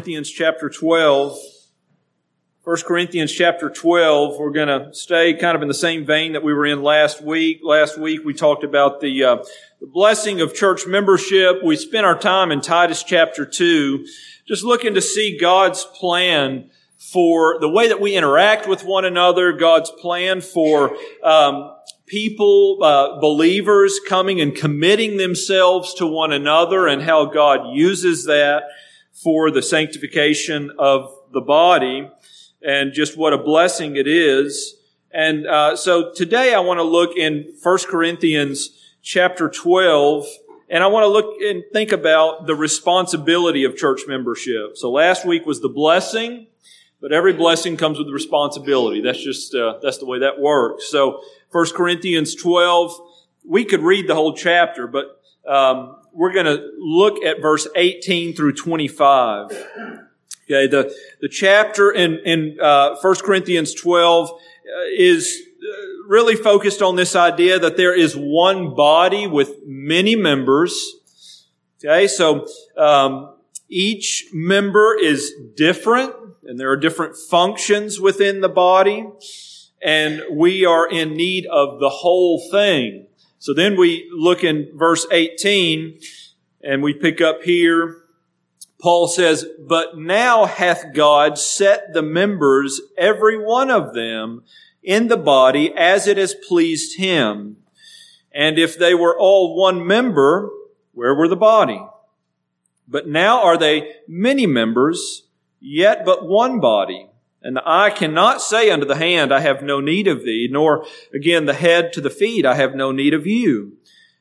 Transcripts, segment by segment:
Corinthians chapter 12. 1 Corinthians chapter 12, we're going to stay kind of in the same vein that we were in last week. Last week we talked about the, uh, the blessing of church membership. We spent our time in Titus chapter 2, just looking to see God's plan for the way that we interact with one another, God's plan for um, people, uh, believers coming and committing themselves to one another and how God uses that for the sanctification of the body and just what a blessing it is. And uh, so today I want to look in 1 Corinthians chapter 12 and I want to look and think about the responsibility of church membership. So last week was the blessing, but every blessing comes with responsibility. That's just, uh, that's the way that works. So 1 Corinthians 12, we could read the whole chapter, but um, we're going to look at verse 18 through 25. Okay, the, the chapter in, in uh, 1 Corinthians 12 uh, is uh, really focused on this idea that there is one body with many members. Okay, so um, each member is different, and there are different functions within the body, and we are in need of the whole thing. So then we look in verse 18 and we pick up here. Paul says, But now hath God set the members, every one of them, in the body as it has pleased him. And if they were all one member, where were the body? But now are they many members, yet but one body. And the eye cannot say unto the hand, I have no need of thee, nor again the head to the feet, I have no need of you.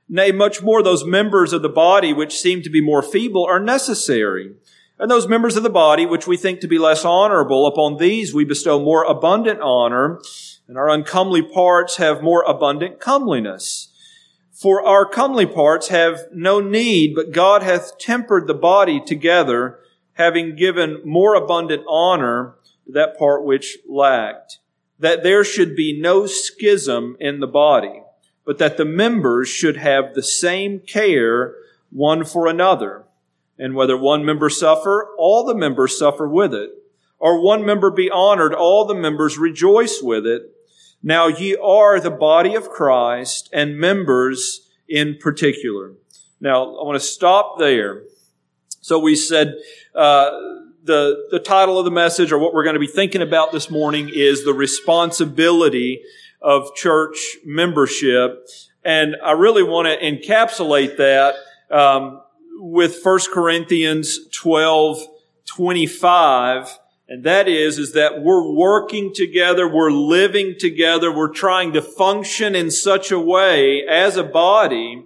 Nay, much more those members of the body which seem to be more feeble are necessary. And those members of the body which we think to be less honorable, upon these we bestow more abundant honor, and our uncomely parts have more abundant comeliness. For our comely parts have no need, but God hath tempered the body together, having given more abundant honor that part which lacked, that there should be no schism in the body, but that the members should have the same care one for another. And whether one member suffer, all the members suffer with it. Or one member be honored, all the members rejoice with it. Now ye are the body of Christ and members in particular. Now I want to stop there. So we said, uh, the, the title of the message, or what we're going to be thinking about this morning, is the responsibility of church membership. And I really want to encapsulate that um, with 1 Corinthians 12, 25. And that is, is that we're working together, we're living together, we're trying to function in such a way as a body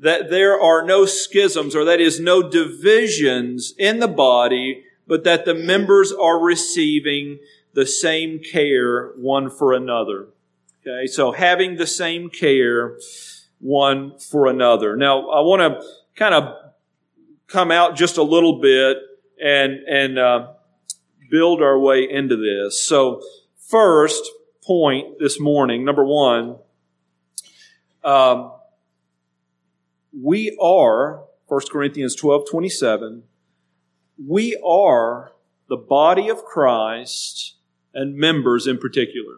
that there are no schisms, or that is no divisions in the body, but that the members are receiving the same care one for another. Okay, so having the same care one for another. Now, I want to kind of come out just a little bit and and uh, build our way into this. So, first point this morning, number one. Um, we are, 1 Corinthians 12, 27, we are the body of Christ and members in particular.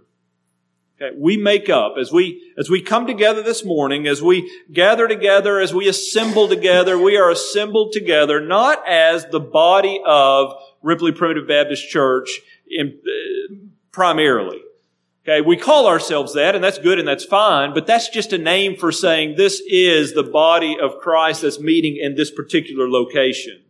Okay, we make up as we as we come together this morning, as we gather together, as we assemble together, we are assembled together not as the body of Ripley Primitive Baptist Church in, uh, primarily. Okay, we call ourselves that, and that's good and that's fine, but that's just a name for saying this is the body of Christ that's meeting in this particular location.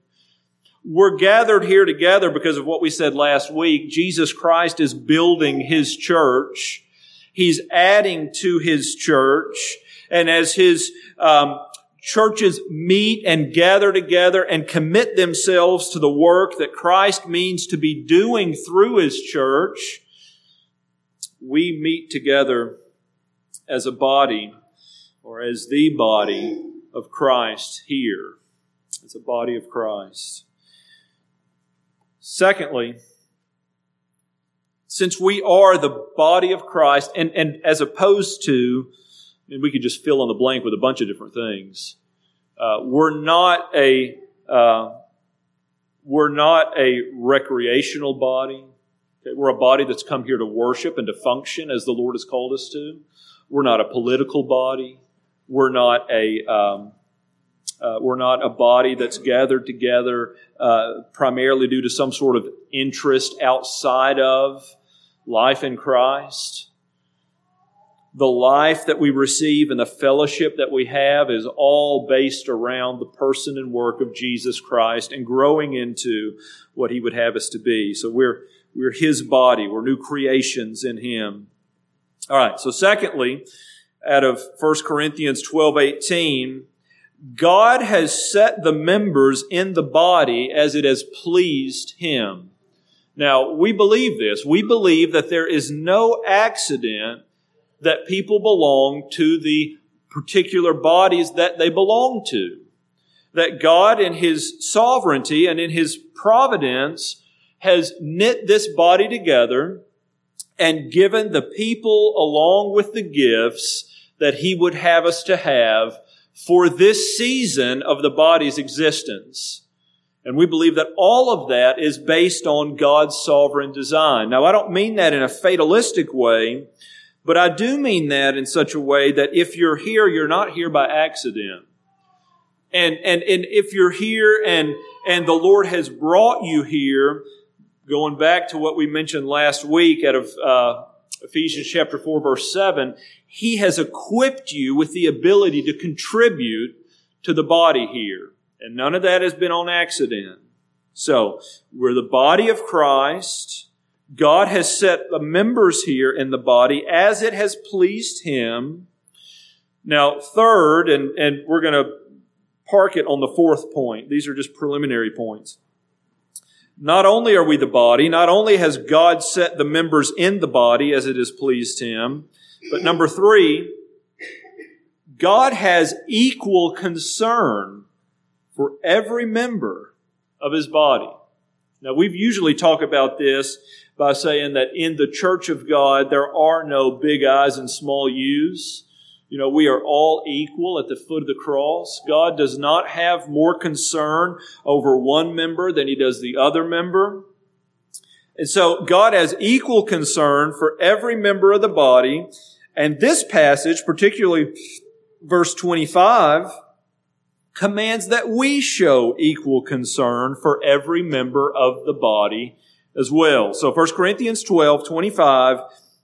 We're gathered here together because of what we said last week. Jesus Christ is building His church. He's adding to His church. And as His um, churches meet and gather together and commit themselves to the work that Christ means to be doing through His church, we meet together as a body or as the body of Christ here, as a body of Christ. Secondly, since we are the body of Christ, and, and as opposed to, and we could just fill in the blank with a bunch of different things, uh, we're not a uh, we're not a recreational body. Okay? We're a body that's come here to worship and to function as the Lord has called us to. We're not a political body. We're not a um, uh, we're not a body that's gathered together uh, primarily due to some sort of interest outside of life in Christ. The life that we receive and the fellowship that we have is all based around the person and work of Jesus Christ and growing into what He would have us to be. So we're, we're His body. We're new creations in Him. All right. So secondly, out of 1 Corinthians 12, 18, God has set the members in the body as it has pleased Him. Now, we believe this. We believe that there is no accident that people belong to the particular bodies that they belong to. That God in His sovereignty and in His providence has knit this body together and given the people along with the gifts that He would have us to have for this season of the body's existence. And we believe that all of that is based on God's sovereign design. Now, I don't mean that in a fatalistic way, but I do mean that in such a way that if you're here, you're not here by accident. And, and, and if you're here and, and the Lord has brought you here, going back to what we mentioned last week out of uh, Ephesians chapter 4 verse 7, He has equipped you with the ability to contribute to the body here. And none of that has been on accident. So, we're the body of Christ. God has set the members here in the body as it has pleased Him. Now, third, and, and we're going to park it on the fourth point. These are just preliminary points. Not only are we the body, not only has God set the members in the body as it has pleased Him, but number three, God has equal concern for every member of His body. Now, we've usually talked about this by saying that in the church of God, there are no big I's and small U's. You know, we are all equal at the foot of the cross. God does not have more concern over one member than he does the other member. And so God has equal concern for every member of the body. And this passage, particularly verse 25, commands that we show equal concern for every member of the body as well. So 1 Corinthians 12, 25,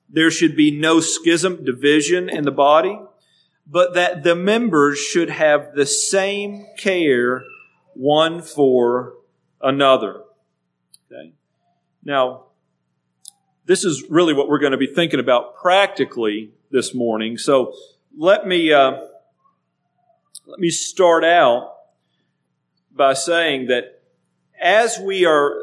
there should be no schism, division in the body but that the members should have the same care one for another. Okay. Now, this is really what we're going to be thinking about practically this morning. So let me uh, let me start out by saying that as we are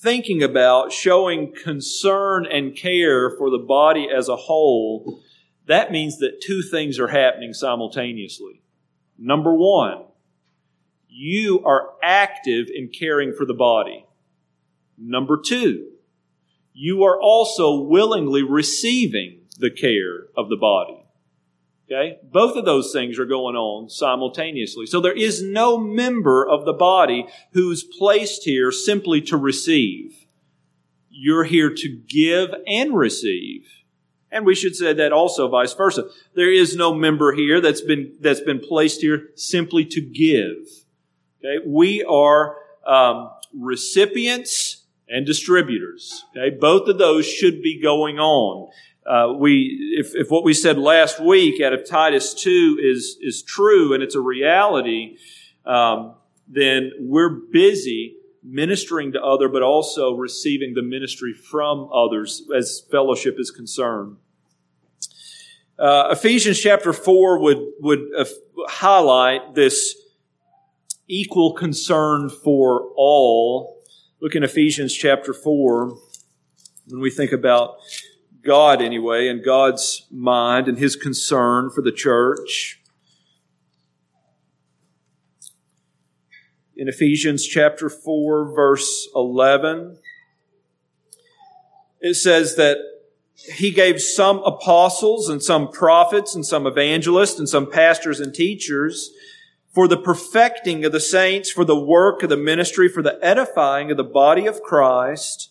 thinking about showing concern and care for the body as a whole, that means that two things are happening simultaneously. Number one, you are active in caring for the body. Number two, you are also willingly receiving the care of the body. Okay? Both of those things are going on simultaneously. So there is no member of the body who's placed here simply to receive. You're here to give and receive. And we should say that also vice versa. There is no member here that's been, that's been placed here simply to give. Okay. We are, um, recipients and distributors. Okay. Both of those should be going on. Uh, we, if, if what we said last week out of Titus 2 is, is true and it's a reality, um, then we're busy ministering to other, but also receiving the ministry from others as fellowship is concerned. Uh, Ephesians chapter 4 would, would uh, highlight this equal concern for all. Look in Ephesians chapter 4 when we think about God anyway and God's mind and his concern for the church. In Ephesians chapter 4 verse 11. It says that he gave some apostles and some prophets and some evangelists and some pastors and teachers for the perfecting of the saints, for the work of the ministry, for the edifying of the body of Christ,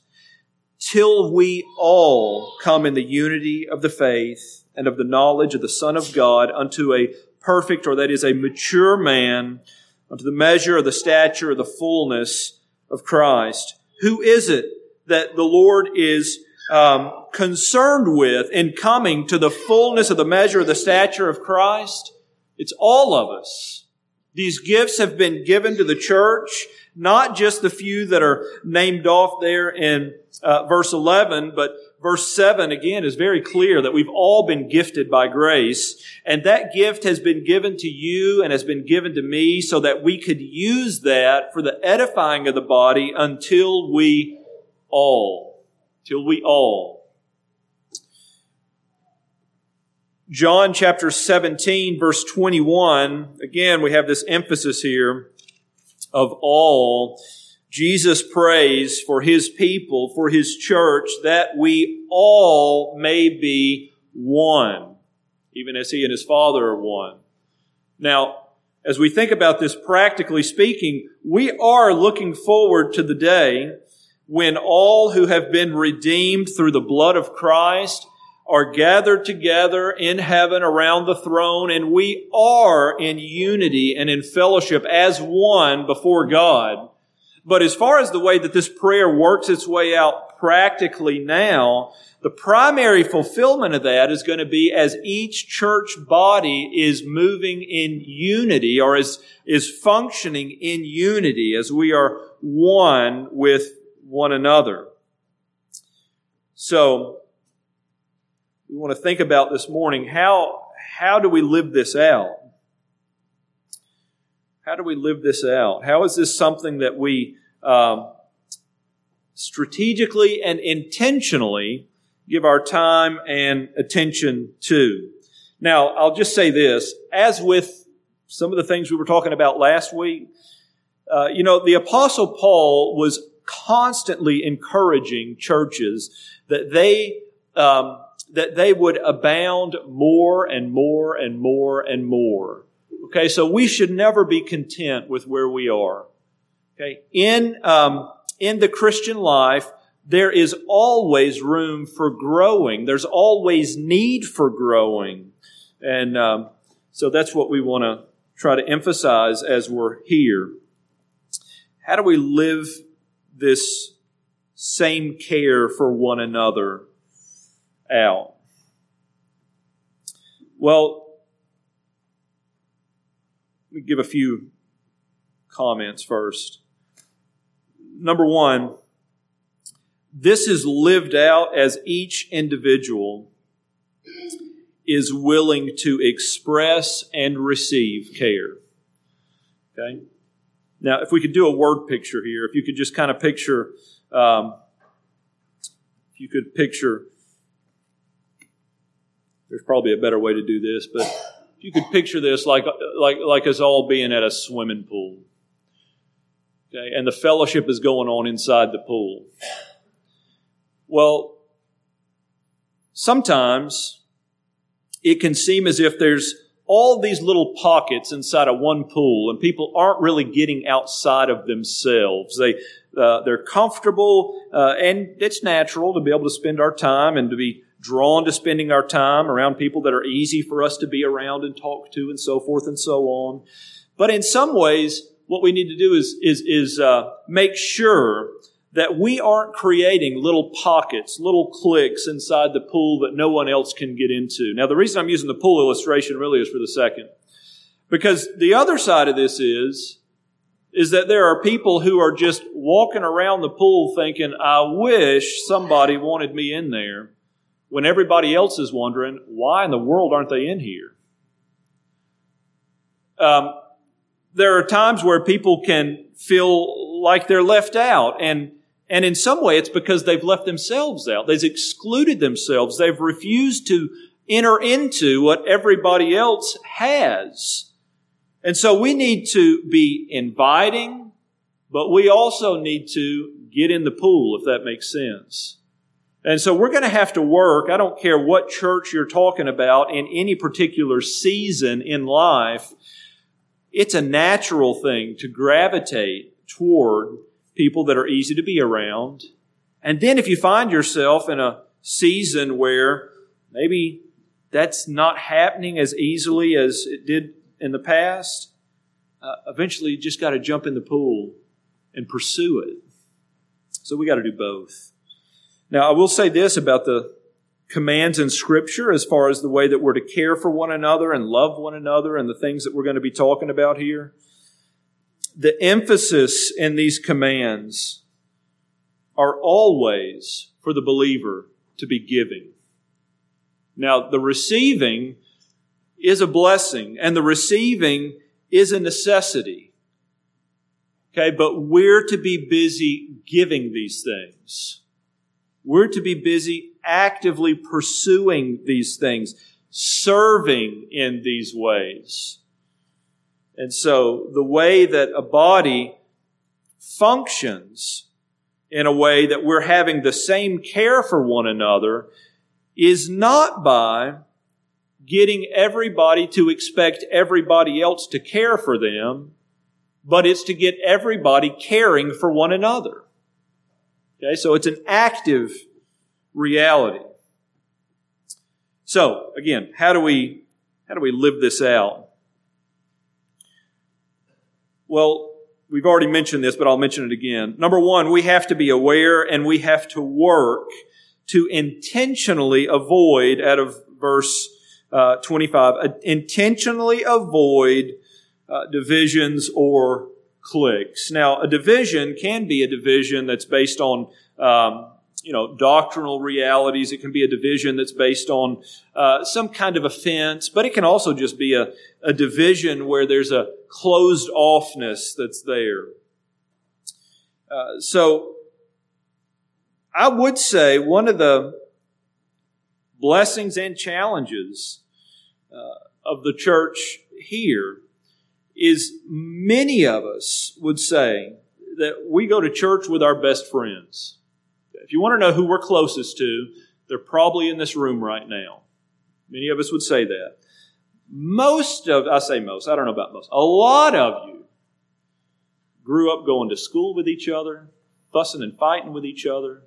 till we all come in the unity of the faith and of the knowledge of the Son of God unto a perfect, or that is a mature man, unto the measure of the stature of the fullness of Christ. Who is it that the Lord is um, concerned with in coming to the fullness of the measure of the stature of Christ? It's all of us. These gifts have been given to the church, not just the few that are named off there in uh, verse 11, but verse 7 again is very clear that we've all been gifted by grace. And that gift has been given to you and has been given to me so that we could use that for the edifying of the body until we all, till we all. John chapter 17 verse 21, again, we have this emphasis here of all. Jesus prays for his people, for his church, that we all may be one, even as he and his Father are one. Now, as we think about this practically speaking, we are looking forward to the day when all who have been redeemed through the blood of Christ are gathered together in heaven around the throne and we are in unity and in fellowship as one before God. But as far as the way that this prayer works its way out practically now, the primary fulfillment of that is going to be as each church body is moving in unity or is, is functioning in unity as we are one with one another. So, we want to think about this morning how, how do we live this out? How do we live this out? How is this something that we um, strategically and intentionally give our time and attention to? Now, I'll just say this as with some of the things we were talking about last week, uh, you know, the Apostle Paul was constantly encouraging churches that they um, that they would abound more and more and more and more. Okay, so we should never be content with where we are. Okay, in um, in the Christian life, there is always room for growing. There's always need for growing, and um, so that's what we want to try to emphasize as we're here. How do we live this same care for one another out? Well, me give a few comments first. Number one, this is lived out as each individual is willing to express and receive care. Okay? Now, if we could do a word picture here, if you could just kind of picture, um, if you could picture there's probably a better way to do this, but if you could picture this like, like, like us all being at a swimming pool. Okay, and the fellowship is going on inside the pool. Well, sometimes it can seem as if there's all these little pockets inside of one pool and people aren't really getting outside of themselves. They, uh, they're comfortable, uh, and it's natural to be able to spend our time and to be drawn to spending our time around people that are easy for us to be around and talk to and so forth and so on. But in some ways, what we need to do is, is, is uh, make sure that we aren't creating little pockets, little cliques inside the pool that no one else can get into. Now, the reason I'm using the pool illustration really is for the second. Because the other side of this is, is that there are people who are just walking around the pool thinking, I wish somebody wanted me in there when everybody else is wondering, why in the world aren't they in here? Um, there are times where people can feel like they're left out and and in some way it's because they've left themselves out. They've excluded themselves. They've refused to enter into what everybody else has. And so we need to be inviting, but we also need to get in the pool, if that makes sense. And so we're going to have to work. I don't care what church you're talking about in any particular season in life. it's a natural thing to gravitate toward people that are easy to be around. And then if you find yourself in a season where maybe that's not happening as easily as it did in the past, uh, eventually you just got to jump in the pool and pursue it. So we got to do both. Now, I will say this about the commands in Scripture as far as the way that we're to care for one another and love one another and the things that we're going to be talking about here. The emphasis in these commands are always for the believer to be giving. Now, the receiving is a blessing, and the receiving is a necessity. Okay, but we're to be busy giving these things. We're to be busy actively pursuing these things, serving in these ways. And so the way that a body functions in a way that we're having the same care for one another is not by getting everybody to expect everybody else to care for them, but it's to get everybody caring for one another. Okay, so it's an active reality. So, again, how do we how do we live this out? Well, we've already mentioned this, but I'll mention it again. Number one, we have to be aware and we have to work to intentionally avoid, out of verse uh, 25, uh, intentionally avoid uh, divisions or cliques. Now, a division can be a division that's based on um, you know, doctrinal realities. It can be a division that's based on uh, some kind of offense, but it can also just be a, a division where there's a closed offness that's there. Uh, so, I would say one of the blessings and challenges uh, of the church here is many of us would say that we go to church with our best friends. If you want to know who we're closest to, they're probably in this room right now. Many of us would say that. Most of, I say most, I don't know about most, a lot of you grew up going to school with each other, fussing and fighting with each other,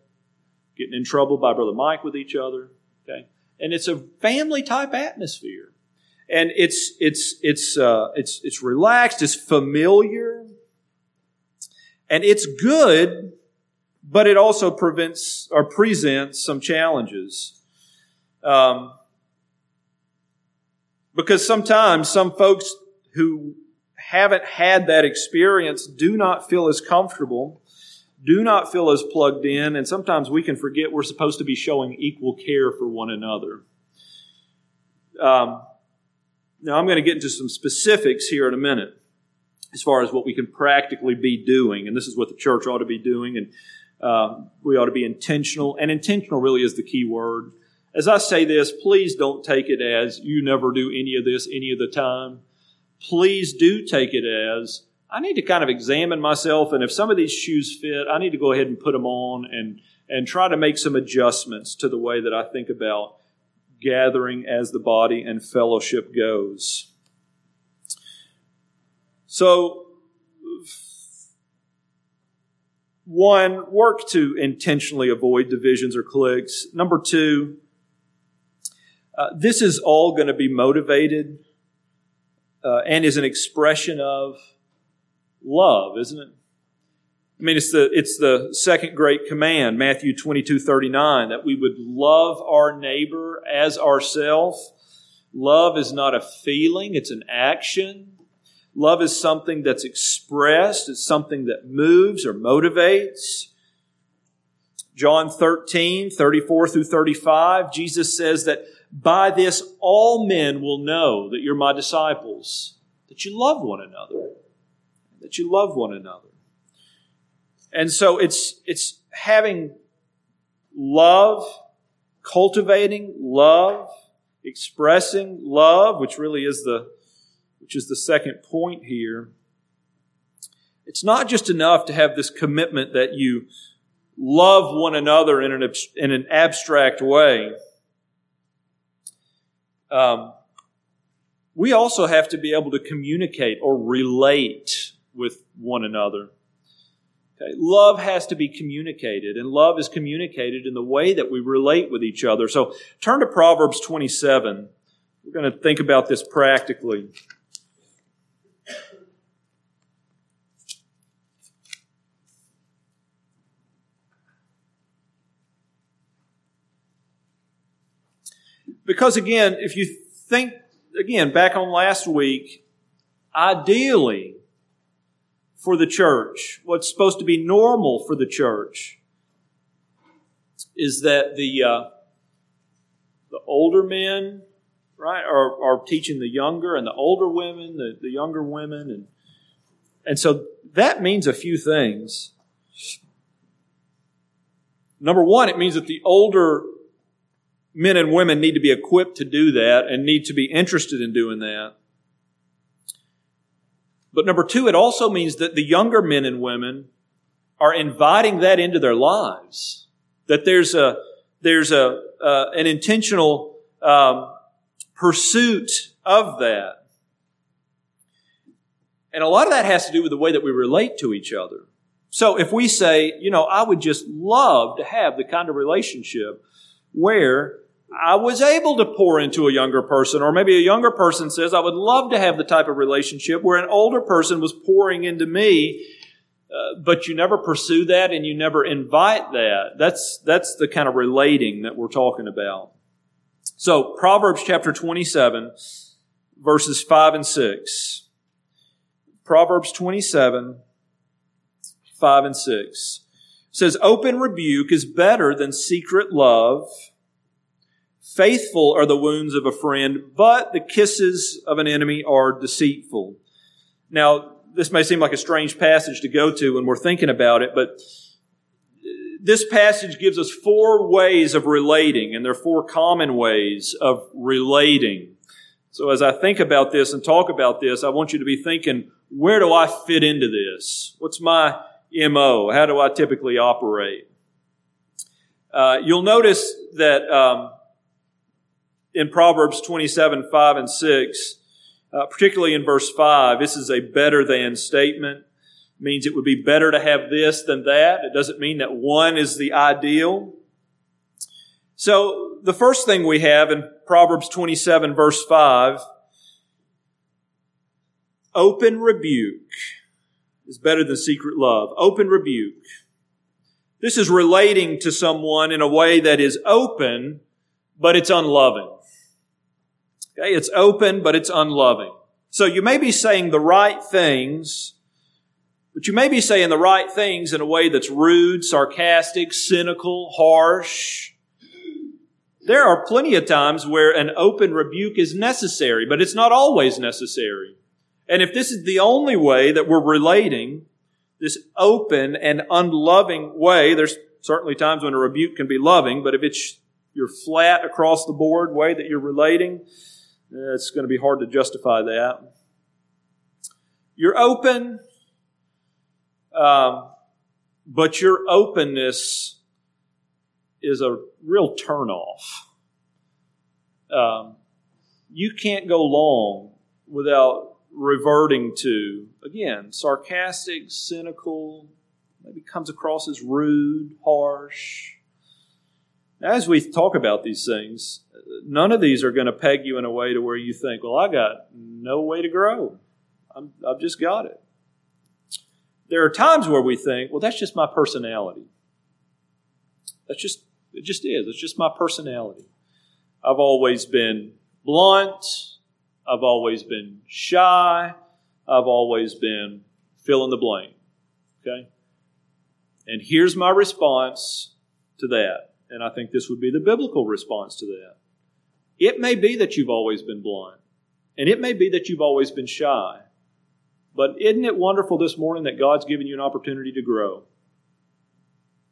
getting in trouble by Brother Mike with each other. Okay? And it's a family type atmosphere. And it's, it's, it's, uh, it's, it's relaxed, it's familiar, and it's good but it also prevents or presents some challenges. Um, because sometimes some folks who haven't had that experience do not feel as comfortable, do not feel as plugged in, and sometimes we can forget we're supposed to be showing equal care for one another. Um, now, I'm going to get into some specifics here in a minute as far as what we can practically be doing, and this is what the church ought to be doing. And uh, we ought to be intentional, and intentional really is the key word. As I say this, please don't take it as you never do any of this any of the time. Please do take it as I need to kind of examine myself, and if some of these shoes fit, I need to go ahead and put them on and and try to make some adjustments to the way that I think about gathering as the body and fellowship goes. So, one, work to intentionally avoid divisions or cliques. Number two, uh, this is all going to be motivated uh, and is an expression of love, isn't it? I mean, it's the, it's the second great command, Matthew 22, 39, that we would love our neighbor as ourselves. Love is not a feeling, it's an action. Love is something that's expressed, it's something that moves or motivates. John 13, 34 through 35, Jesus says that by this all men will know that you're my disciples, that you love one another, that you love one another. And so it's, it's having love, cultivating love, expressing love, which really is the which is the second point here, it's not just enough to have this commitment that you love one another in an, in an abstract way. Um, we also have to be able to communicate or relate with one another. Okay? Love has to be communicated, and love is communicated in the way that we relate with each other. So turn to Proverbs 27. We're going to think about this practically. Because again, if you think, again, back on last week, ideally, for the church, what's supposed to be normal for the church, is that the uh, the older men, right, are, are teaching the younger, and the older women, the, the younger women, and and so that means a few things. Number one, it means that the older men and women need to be equipped to do that and need to be interested in doing that. But number two, it also means that the younger men and women are inviting that into their lives. That there's a, there's a, uh, an intentional, um, pursuit of that. And a lot of that has to do with the way that we relate to each other. So if we say, you know, I would just love to have the kind of relationship where I was able to pour into a younger person, or maybe a younger person says, I would love to have the type of relationship where an older person was pouring into me, uh, but you never pursue that and you never invite that. That's, that's the kind of relating that we're talking about. So, Proverbs chapter 27, verses 5 and 6. Proverbs 27, 5 and 6 says, Open rebuke is better than secret love Faithful are the wounds of a friend, but the kisses of an enemy are deceitful. Now, this may seem like a strange passage to go to when we're thinking about it, but this passage gives us four ways of relating, and there are four common ways of relating. So as I think about this and talk about this, I want you to be thinking, where do I fit into this? What's my MO? How do I typically operate? Uh, you'll notice that um, in Proverbs 27, 5 and 6, uh, particularly in verse 5, this is a better than statement. It means it would be better to have this than that. It doesn't mean that one is the ideal. So the first thing we have in Proverbs 27 verse 5, open rebuke is better than secret love. Open rebuke. This is relating to someone in a way that is open, but it's unloving. Okay, it's open, but it's unloving. So you may be saying the right things, but you may be saying the right things in a way that's rude, sarcastic, cynical, harsh. There are plenty of times where an open rebuke is necessary, but it's not always necessary. And if this is the only way that we're relating, this open and unloving way, there's certainly times when a rebuke can be loving, but if it's your flat across the board way that you're relating, it's going to be hard to justify that. You're open, um, but your openness is a real turnoff. Um, you can't go long without reverting to, again, sarcastic, cynical, maybe comes across as rude, harsh. As we talk about these things, none of these are going to peg you in a way to where you think, well, I got no way to grow. i have just got it. There are times where we think, well, that's just my personality. That's just, it just is. It's just my personality. I've always been blunt. I've always been shy. I've always been fill in the blank. Okay? And here's my response to that. And I think this would be the biblical response to that. It may be that you've always been blind, and it may be that you've always been shy. But isn't it wonderful this morning that God's given you an opportunity to grow?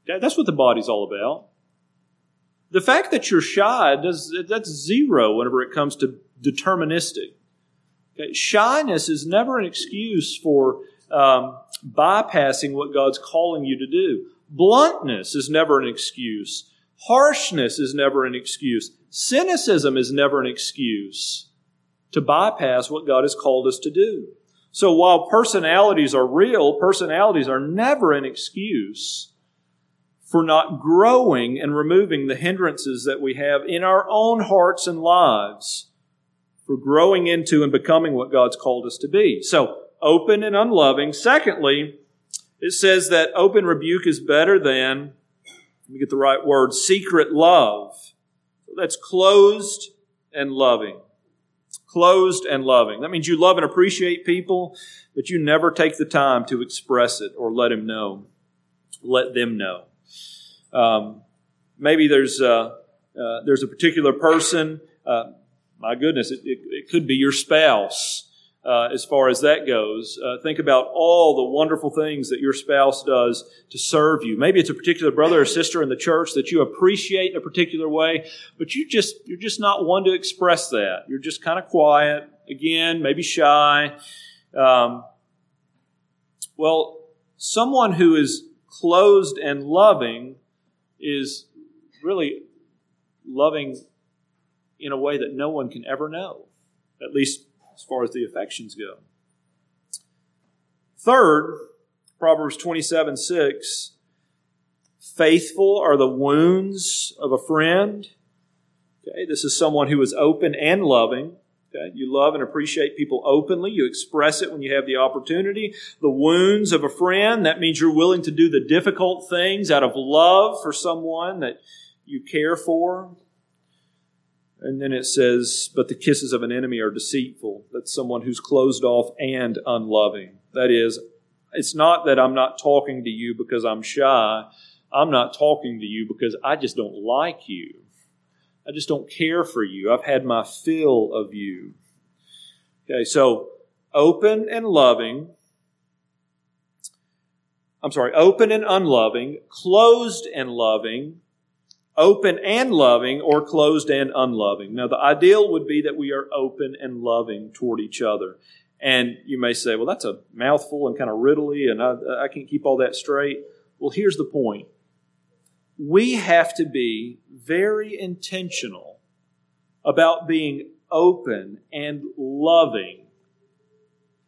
That's what the body's all about. The fact that you're shy, does, that's zero whenever it comes to deterministic. Okay? Shyness is never an excuse for um, bypassing what God's calling you to do. Bluntness is never an excuse. Harshness is never an excuse. Cynicism is never an excuse. to bypass what God has called us to do. So while personalities are real, personalities are never an excuse for not growing and removing the hindrances that we have in our own hearts and lives for growing into and becoming what God's called us to be. So, open and unloving. Secondly, it says that open rebuke is better than, let me get the right word, secret love. That's closed and loving. Closed and loving. That means you love and appreciate people, but you never take the time to express it or let them know. Let them know. Um, maybe there's a, uh, there's a particular person. Uh, my goodness, it, it, it, could be your spouse. Uh, as far as that goes, uh, think about all the wonderful things that your spouse does to serve you. Maybe it's a particular brother or sister in the church that you appreciate in a particular way, but you just you're just not one to express that. You're just kind of quiet. Again, maybe shy. Um, well, someone who is closed and loving is really loving in a way that no one can ever know, at least as far as the affections go. Third, Proverbs 27 6 faithful are the wounds of a friend. Okay, this is someone who is open and loving. Okay, you love and appreciate people openly. You express it when you have the opportunity. The wounds of a friend, that means you're willing to do the difficult things out of love for someone that you care for. And then it says, but the kisses of an enemy are deceitful. That's someone who's closed off and unloving. That is, it's not that I'm not talking to you because I'm shy. I'm not talking to you because I just don't like you. I just don't care for you. I've had my fill of you. Okay, so open and loving. I'm sorry, open and unloving, closed and loving, open and loving, or closed and unloving. Now, the ideal would be that we are open and loving toward each other. And you may say, well, that's a mouthful and kind of riddly, and I, I can't keep all that straight. Well, here's the point we have to be very intentional about being open and loving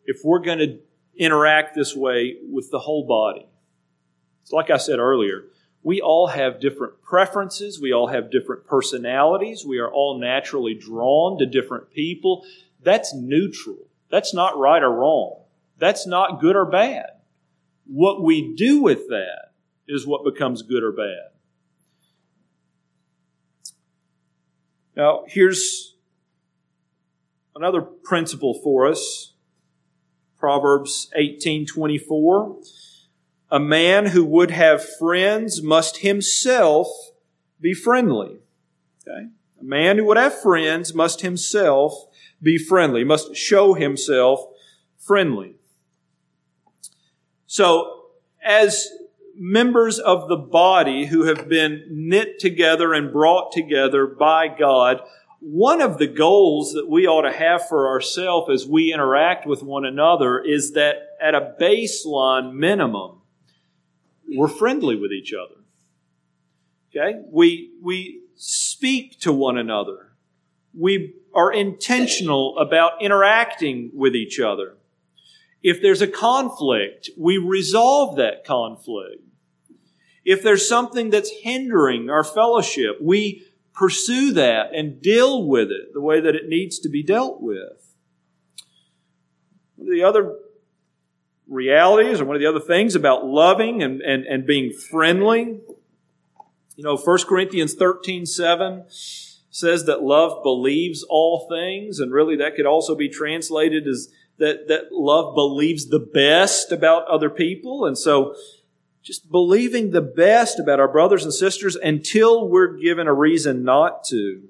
if we're going to interact this way with the whole body. It's like I said earlier, we all have different preferences, we all have different personalities, we are all naturally drawn to different people. That's neutral. That's not right or wrong. That's not good or bad. What we do with that is what becomes good or bad. Now, here's another principle for us. Proverbs 18:24 A man who would have friends must himself be friendly. Okay? A man who would have friends must himself be friendly, must show himself friendly. So, as members of the body who have been knit together and brought together by God, one of the goals that we ought to have for ourselves as we interact with one another is that at a baseline minimum, we're friendly with each other. Okay? We, we speak to one another. We are intentional about interacting with each other. If there's a conflict, we resolve that conflict. If there's something that's hindering our fellowship, we pursue that and deal with it the way that it needs to be dealt with. The other realities or one of the other things about loving and, and, and being friendly, you know, 1 Corinthians 13 7 says that love believes all things, and really that could also be translated as that, that love believes the best about other people. And so just believing the best about our brothers and sisters until we're given a reason not to.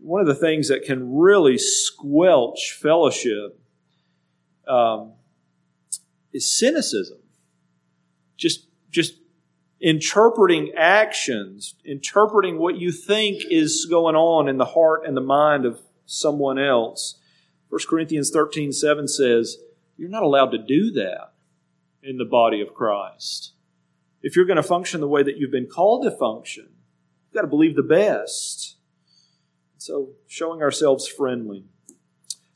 One of the things that can really squelch fellowship um, is cynicism. Just, just interpreting actions, interpreting what you think is going on in the heart and the mind of someone else. 1 Corinthians 13 7 says, You're not allowed to do that in the body of Christ. If you're going to function the way that you've been called to function, you've got to believe the best. So, showing ourselves friendly.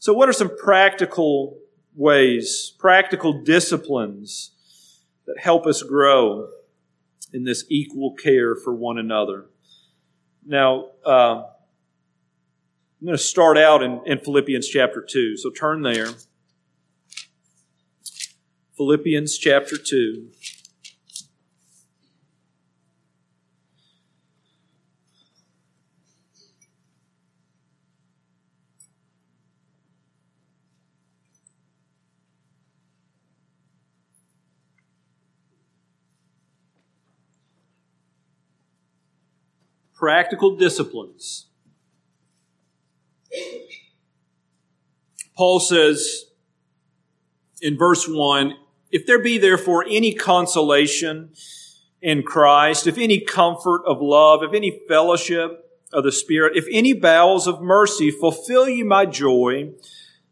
So what are some practical ways, practical disciplines that help us grow in this equal care for one another? Now, uh, I'm going to start out in, in Philippians chapter 2. So turn there. Philippians chapter 2. Practical disciplines. Paul says in verse 1 If there be therefore any consolation in Christ, if any comfort of love, if any fellowship of the Spirit, if any bowels of mercy, fulfill you my joy,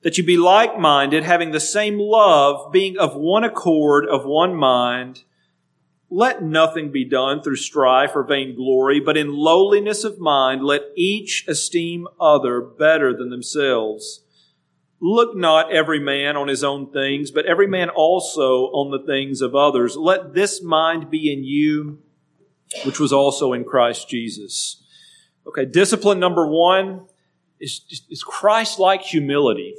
that you be like minded, having the same love, being of one accord, of one mind. Let nothing be done through strife or vainglory, but in lowliness of mind, let each esteem other better than themselves. Look not every man on his own things, but every man also on the things of others. Let this mind be in you, which was also in Christ Jesus. Okay, discipline number one is, is Christ-like humility.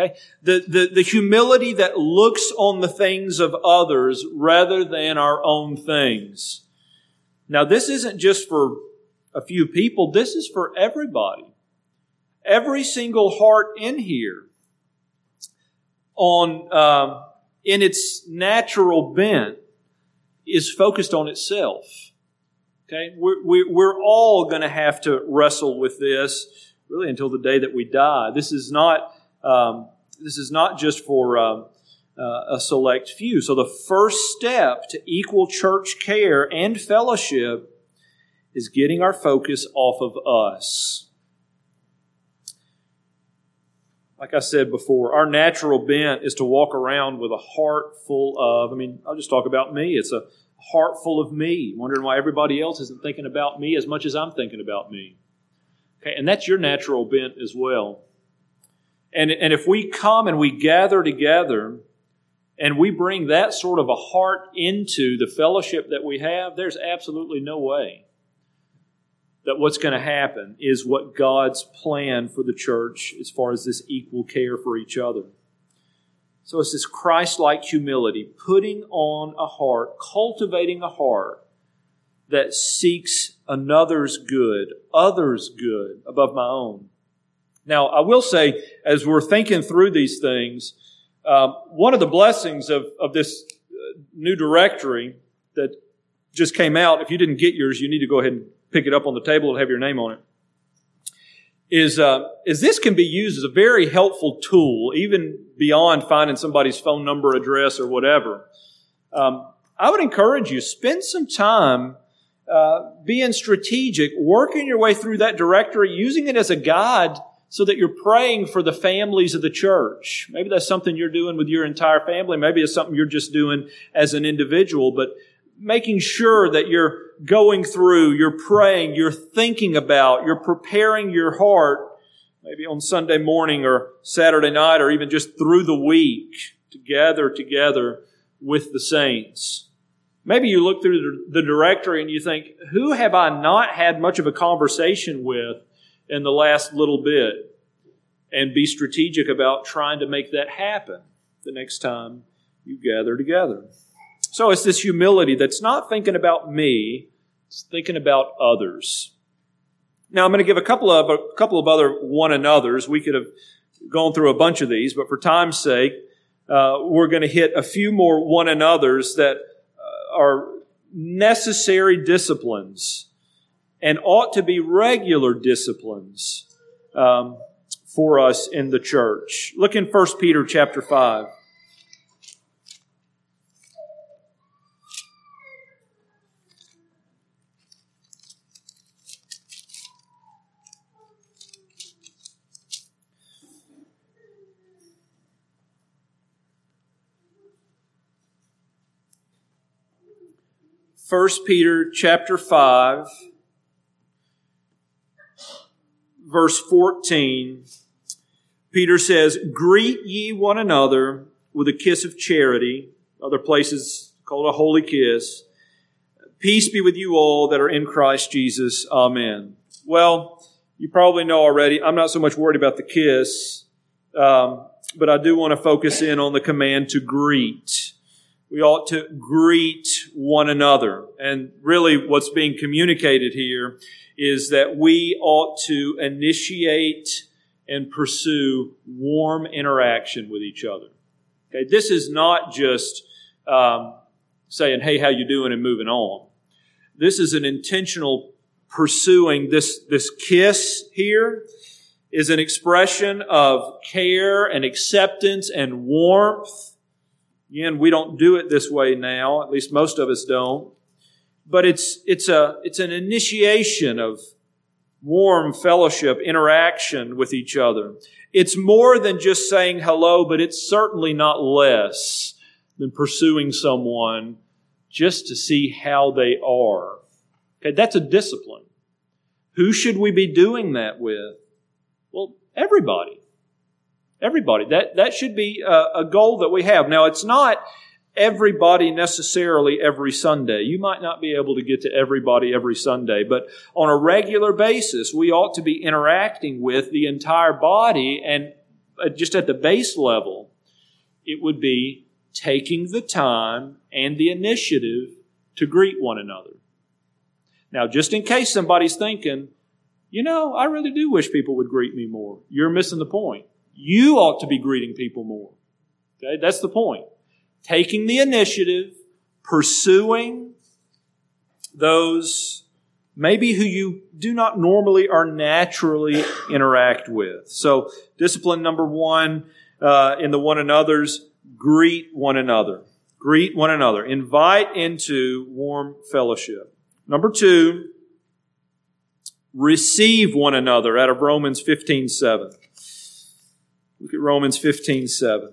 Okay? The, the, the humility that looks on the things of others rather than our own things. Now, this isn't just for a few people. This is for everybody. Every single heart in here on, um, in its natural bent is focused on itself. Okay? We're, we're all going to have to wrestle with this really until the day that we die. This is not um, this is not just for um, uh, a select few. So the first step to equal church care and fellowship is getting our focus off of us. Like I said before, our natural bent is to walk around with a heart full of, I mean, I'll just talk about me. It's a heart full of me, wondering why everybody else isn't thinking about me as much as I'm thinking about me. Okay, and that's your natural bent as well. And, and if we come and we gather together and we bring that sort of a heart into the fellowship that we have, there's absolutely no way that what's going to happen is what God's plan for the church as far as this equal care for each other. So it's this Christ like humility, putting on a heart, cultivating a heart that seeks another's good, others' good above my own. Now, I will say, as we're thinking through these things, um, one of the blessings of, of this uh, new directory that just came out, if you didn't get yours, you need to go ahead and pick it up on the table and have your name on it. Is, uh, is this can be used as a very helpful tool, even beyond finding somebody's phone number, address, or whatever. Um, I would encourage you spend some time uh, being strategic, working your way through that directory, using it as a guide so that you're praying for the families of the church. Maybe that's something you're doing with your entire family. Maybe it's something you're just doing as an individual, but making sure that you're going through, you're praying, you're thinking about, you're preparing your heart, maybe on Sunday morning or Saturday night or even just through the week to gather together with the saints. Maybe you look through the directory and you think, who have I not had much of a conversation with in the last little bit and be strategic about trying to make that happen the next time you gather together. So it's this humility that's not thinking about me, it's thinking about others. Now I'm going to give a couple of a couple of other one another's. We could have gone through a bunch of these, but for time's sake, uh, we're going to hit a few more one another's that uh, are necessary disciplines and ought to be regular disciplines um, for us in the church. Look in 1 Peter chapter 5. First Peter chapter 5 verse 14, Peter says, Greet ye one another with a kiss of charity. Other places call it a holy kiss. Peace be with you all that are in Christ Jesus. Amen. Well, you probably know already, I'm not so much worried about the kiss, um, but I do want to focus in on the command to greet. We ought to greet one another. And really, what's being communicated here is that we ought to initiate and pursue warm interaction with each other. Okay, this is not just um, saying, "Hey, how you doing?" and moving on. This is an intentional pursuing. This this kiss here is an expression of care and acceptance and warmth. Again, we don't do it this way now. At least most of us don't. But it's it's a it's an initiation of warm fellowship, interaction with each other. It's more than just saying hello, but it's certainly not less than pursuing someone just to see how they are. Okay, that's a discipline. Who should we be doing that with? Well, everybody. Everybody. That, that should be a, a goal that we have. Now, it's not everybody necessarily every Sunday. You might not be able to get to everybody every Sunday, but on a regular basis, we ought to be interacting with the entire body and uh, just at the base level, it would be taking the time and the initiative to greet one another. Now, just in case somebody's thinking, you know, I really do wish people would greet me more. You're missing the point. You ought to be greeting people more. Okay, that's the point taking the initiative, pursuing those maybe who you do not normally or naturally interact with. So, discipline number one uh, in the one another's greet one another. Greet one another. Invite into warm fellowship. Number two, receive one another out of Romans 15 7. Look at Romans 15 7.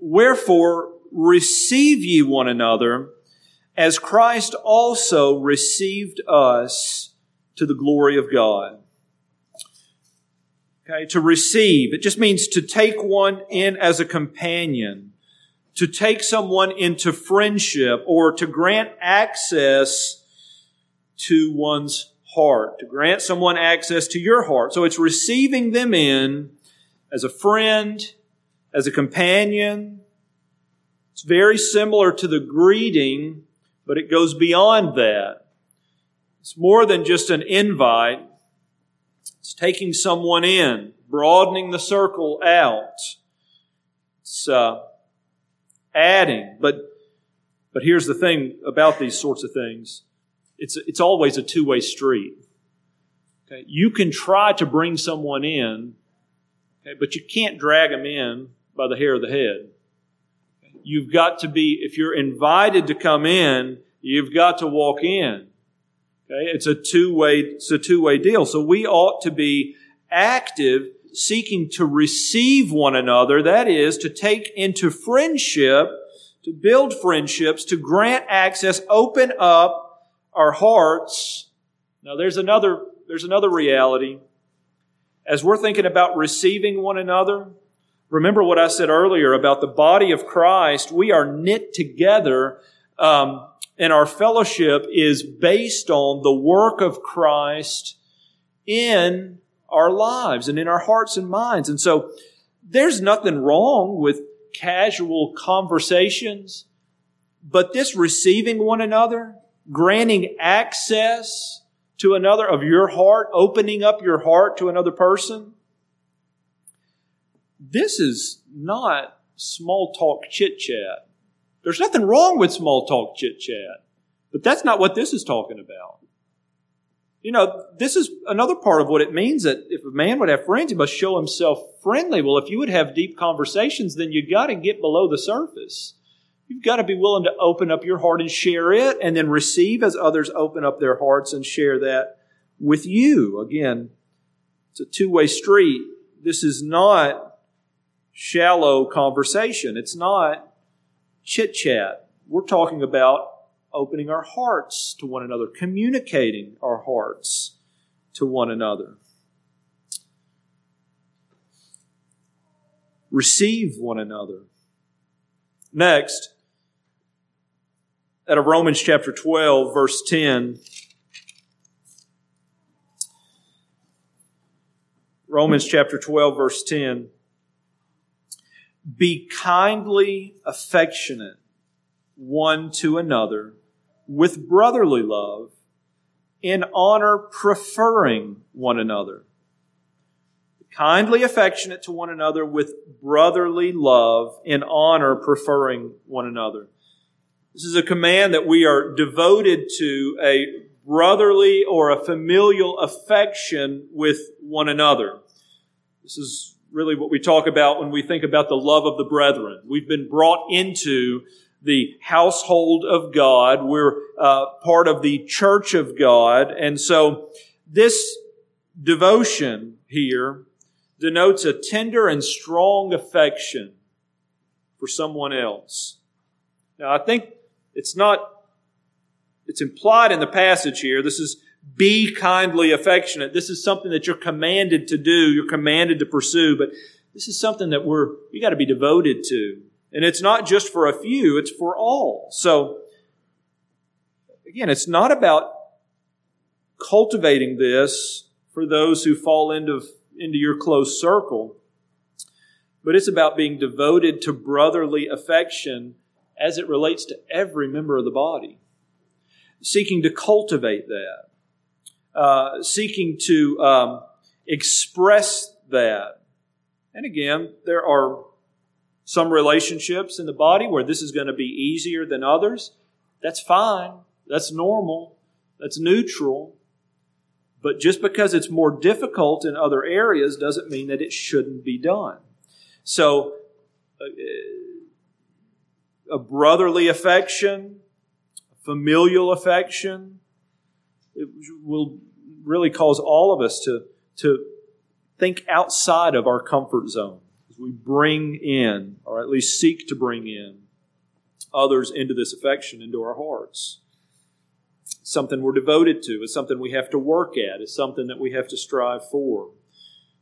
Wherefore, receive ye one another as Christ also received us to the glory of God. Okay, to receive, it just means to take one in as a companion, to take someone into friendship, or to grant access to one's heart, to grant someone access to your heart. So it's receiving them in as a friend, as a companion. It's very similar to the greeting, but it goes beyond that. It's more than just an invite. Taking someone in, broadening the circle out. It's uh, adding, but but here's the thing about these sorts of things: it's it's always a two way street. Okay, you can try to bring someone in, okay, but you can't drag them in by the hair of the head. You've got to be, if you're invited to come in, you've got to walk in. Okay? It's a two-way, it's a two-way deal. So we ought to be active, seeking to receive one another. That is, to take into friendship, to build friendships, to grant access, open up our hearts. Now there's another, there's another reality. As we're thinking about receiving one another, Remember what I said earlier about the body of Christ. We are knit together, um, and our fellowship is based on the work of Christ in our lives and in our hearts and minds. And so there's nothing wrong with casual conversations, but this receiving one another, granting access to another of your heart, opening up your heart to another person, this is not small talk chit chat. There's nothing wrong with small talk chit chat, but that's not what this is talking about. You know, this is another part of what it means that if a man would have friends, he must show himself friendly. Well, if you would have deep conversations, then you've got to get below the surface. You've got to be willing to open up your heart and share it and then receive as others open up their hearts and share that with you. Again, it's a two way street. This is not shallow conversation. It's not chit chat. We're talking about opening our hearts to one another, communicating our hearts to one another. Receive one another. Next, out of Romans chapter 12, verse 10. Romans chapter 12, verse 10. Be kindly affectionate one to another with brotherly love, in honor preferring one another. Kindly affectionate to one another with brotherly love, in honor preferring one another. This is a command that we are devoted to a brotherly or a familial affection with one another. This is really what we talk about when we think about the love of the brethren. We've been brought into the household of God. We're uh, part of the church of God. And so this devotion here denotes a tender and strong affection for someone else. Now, I think it's not, it's implied in the passage here. This is be kindly affectionate. This is something that you're commanded to do. You're commanded to pursue, but this is something that we're, we got to be devoted to. And it's not just for a few, it's for all. So, again, it's not about cultivating this for those who fall into, into your close circle, but it's about being devoted to brotherly affection as it relates to every member of the body. Seeking to cultivate that, uh, seeking to um, express that. And again, there are some relationships in the body where this is going to be easier than others. That's fine. That's normal. That's neutral. But just because it's more difficult in other areas doesn't mean that it shouldn't be done. So, uh, a brotherly affection, familial affection, it will really cause all of us to, to think outside of our comfort zone as we bring in, or at least seek to bring in, others into this affection, into our hearts. It's something we're devoted to. It's something we have to work at. It's something that we have to strive for.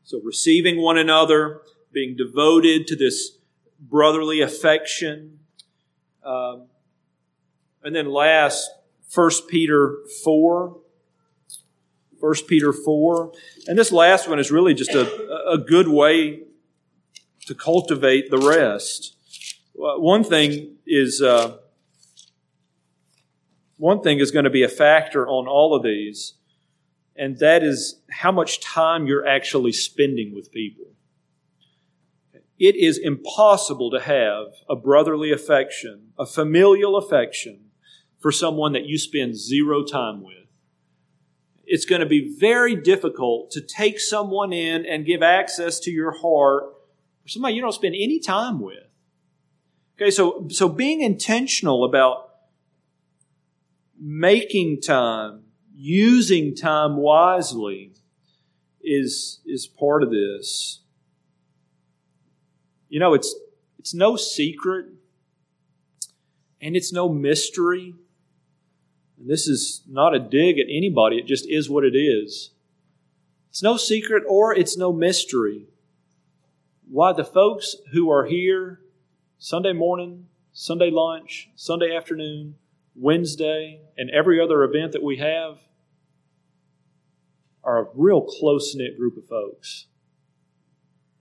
So receiving one another, being devoted to this brotherly affection. Um, and then last, 1 Peter 4. 1 Peter 4. And this last one is really just a, a good way to cultivate the rest. One thing is uh, one thing is going to be a factor on all of these, and that is how much time you're actually spending with people. It is impossible to have a brotherly affection, a familial affection for someone that you spend zero time with. It's going to be very difficult to take someone in and give access to your heart somebody you don't spend any time with. Okay, so, so being intentional about making time, using time wisely is, is part of this. You know, it's, it's no secret and it's no mystery. And this is not a dig at anybody, it just is what it is. It's no secret or it's no mystery why the folks who are here Sunday morning, Sunday lunch, Sunday afternoon, Wednesday, and every other event that we have are a real close knit group of folks.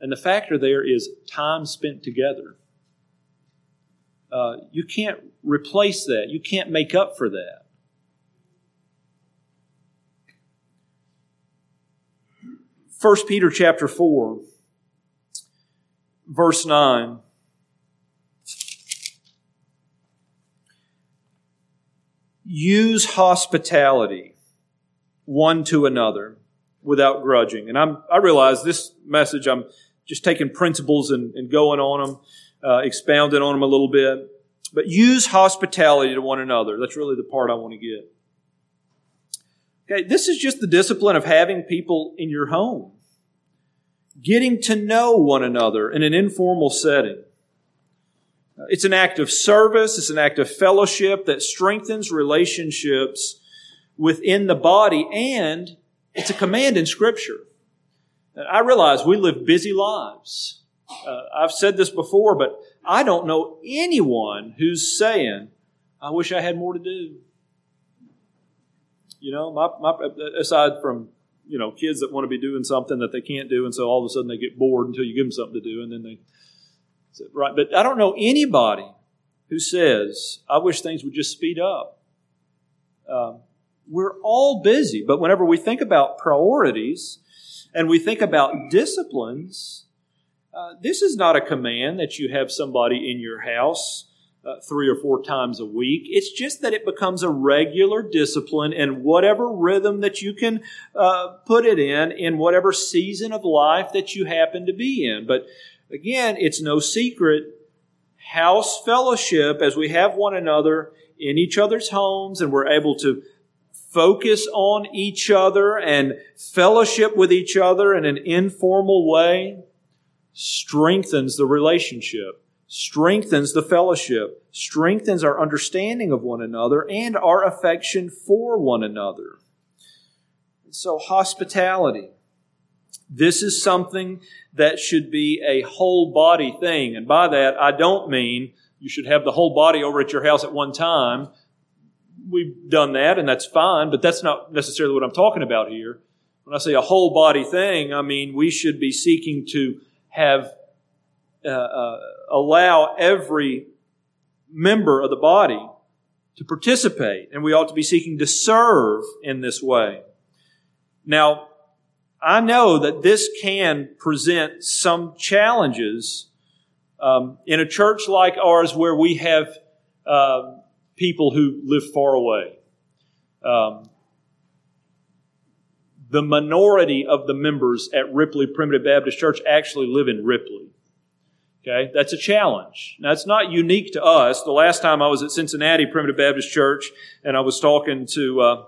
And the factor there is time spent together. Uh, you can't replace that. You can't make up for that. First Peter chapter 4 verse 9. Use hospitality one to another without grudging. And I'm, I realize this message, I'm just taking principles and, and going on them, uh, expounding on them a little bit. But use hospitality to one another. That's really the part I want to get. Okay, this is just the discipline of having people in your home getting to know one another in an informal setting. It's an act of service, it's an act of fellowship that strengthens relationships within the body, and it's a command in Scripture. I realize we live busy lives. Uh, I've said this before, but I don't know anyone who's saying, I wish I had more to do. You know, my, my, aside from, you know, kids that want to be doing something that they can't do, and so all of a sudden they get bored until you give them something to do, and then they, right. But I don't know anybody who says, I wish things would just speed up. Um, we're all busy, but whenever we think about priorities and we think about disciplines, uh, this is not a command that you have somebody in your house uh, three or four times a week. It's just that it becomes a regular discipline and whatever rhythm that you can uh, put it in, in whatever season of life that you happen to be in. But again, it's no secret. House fellowship, as we have one another in each other's homes and we're able to focus on each other and fellowship with each other in an informal way, strengthens the relationship strengthens the fellowship, strengthens our understanding of one another and our affection for one another. So, hospitality. This is something that should be a whole body thing. And by that, I don't mean you should have the whole body over at your house at one time. We've done that, and that's fine, but that's not necessarily what I'm talking about here. When I say a whole body thing, I mean we should be seeking to have uh, uh, allow every member of the body to participate, and we ought to be seeking to serve in this way. Now, I know that this can present some challenges um, in a church like ours where we have uh, people who live far away. Um, the minority of the members at Ripley Primitive Baptist Church actually live in Ripley. Okay, that's a challenge. Now, it's not unique to us. The last time I was at Cincinnati Primitive Baptist Church and I was talking to uh,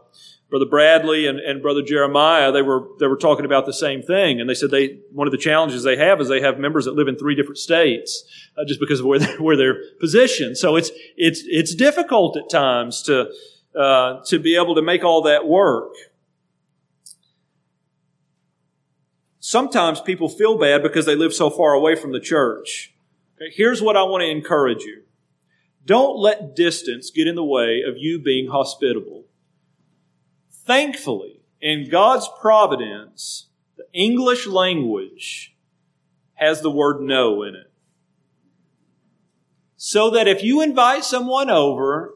Brother Bradley and, and Brother Jeremiah, they were they were talking about the same thing, and they said they one of the challenges they have is they have members that live in three different states uh, just because of where they're, where they're positioned. So it's it's it's difficult at times to uh, to be able to make all that work. Sometimes people feel bad because they live so far away from the church. Okay, here's what I want to encourage you. Don't let distance get in the way of you being hospitable. Thankfully, in God's providence, the English language has the word no in it. So that if you invite someone over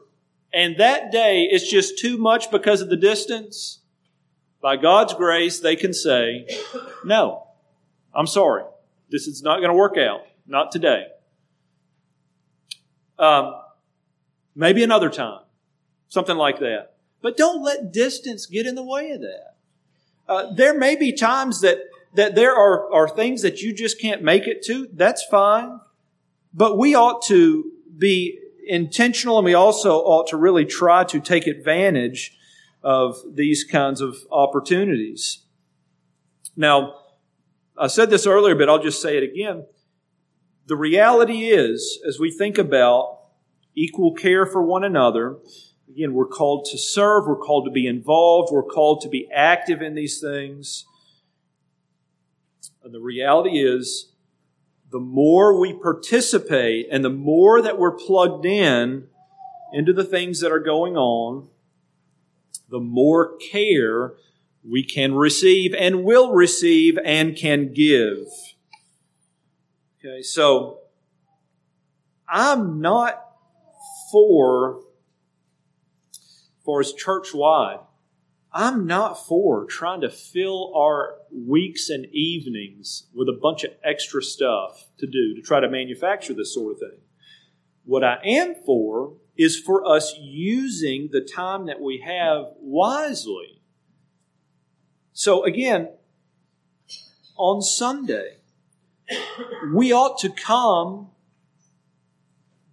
and that day is just too much because of the distance, by God's grace, they can say, No, I'm sorry. This is not going to work out. Not today. Um, maybe another time. Something like that. But don't let distance get in the way of that. Uh, there may be times that, that there are, are things that you just can't make it to. That's fine. But we ought to be intentional and we also ought to really try to take advantage of these kinds of opportunities. Now, I said this earlier, but I'll just say it again. The reality is, as we think about equal care for one another, again, we're called to serve, we're called to be involved, we're called to be active in these things. And the reality is, the more we participate and the more that we're plugged in into the things that are going on, the more care we can receive and will receive and can give. Okay, so I'm not for, for as church wide, I'm not for trying to fill our weeks and evenings with a bunch of extra stuff to do to try to manufacture this sort of thing. What I am for is for us using the time that we have wisely. So again, on Sunday, we ought to come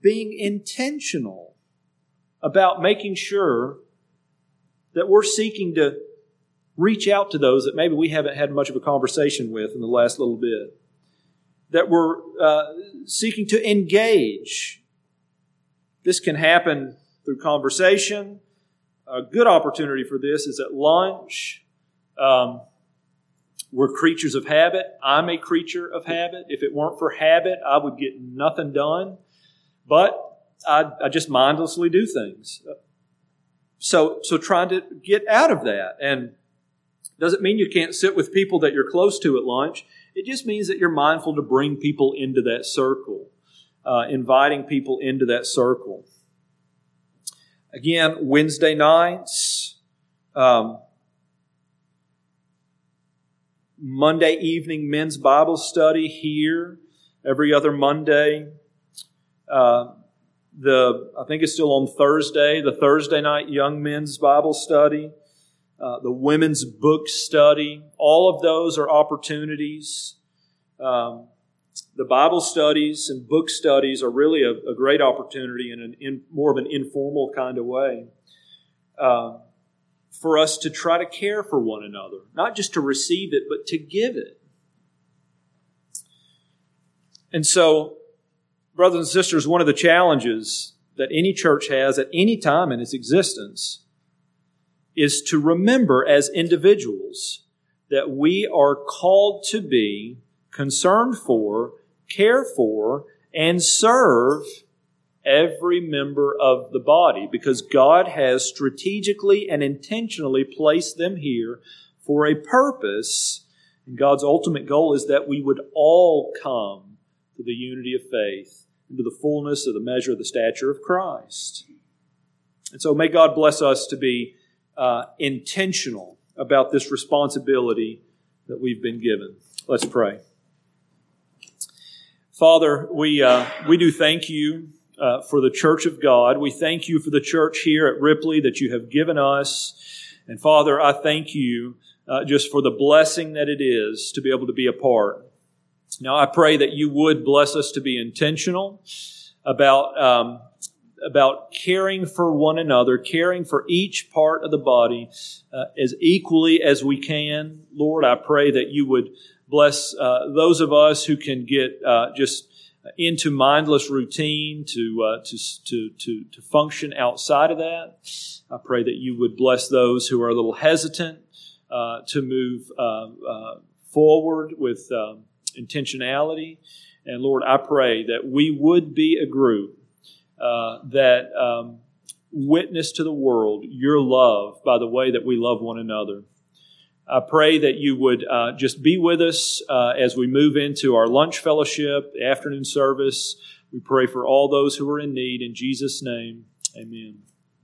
being intentional about making sure that we're seeking to reach out to those that maybe we haven't had much of a conversation with in the last little bit. That we're uh, seeking to engage. This can happen through conversation. A good opportunity for this is at lunch. Um, we're creatures of habit. I'm a creature of habit. If it weren't for habit, I would get nothing done. But I, I just mindlessly do things. So, so trying to get out of that. And doesn't mean you can't sit with people that you're close to at lunch. It just means that you're mindful to bring people into that circle, uh, inviting people into that circle. Again, Wednesday nights, um, Monday evening men's Bible study here, every other Monday. Uh, the I think it's still on Thursday, the Thursday night young men's Bible study, uh, the women's book study. All of those are opportunities. Um, the Bible studies and book studies are really a, a great opportunity in an in, more of an informal kind of way uh, for us to try to care for one another, not just to receive it, but to give it. And so brothers and sisters, one of the challenges that any church has at any time in its existence is to remember as individuals that we are called to be concerned for, care for, and serve every member of the body because God has strategically and intentionally placed them here for a purpose. And God's ultimate goal is that we would all come to the unity of faith into the fullness of the measure of the stature of Christ. And so may God bless us to be uh, intentional about this responsibility that we've been given. Let's pray. Father, we, uh, we do thank you uh, for the church of God. We thank you for the church here at Ripley that you have given us. And Father, I thank you uh, just for the blessing that it is to be able to be a part. Now, I pray that you would bless us to be intentional about, um, about caring for one another, caring for each part of the body uh, as equally as we can. Lord, I pray that you would bless uh, those of us who can get uh, just into mindless routine to, uh, to, to, to, to function outside of that. I pray that you would bless those who are a little hesitant uh, to move forward with. Um, intentionality. And Lord, I pray that we would be a group uh, that um, witness to the world your love by the way that we love one another. I pray that you would uh, just be with us uh, as we move into our lunch fellowship, afternoon service. We pray for all those who are in need. In Jesus' name, amen.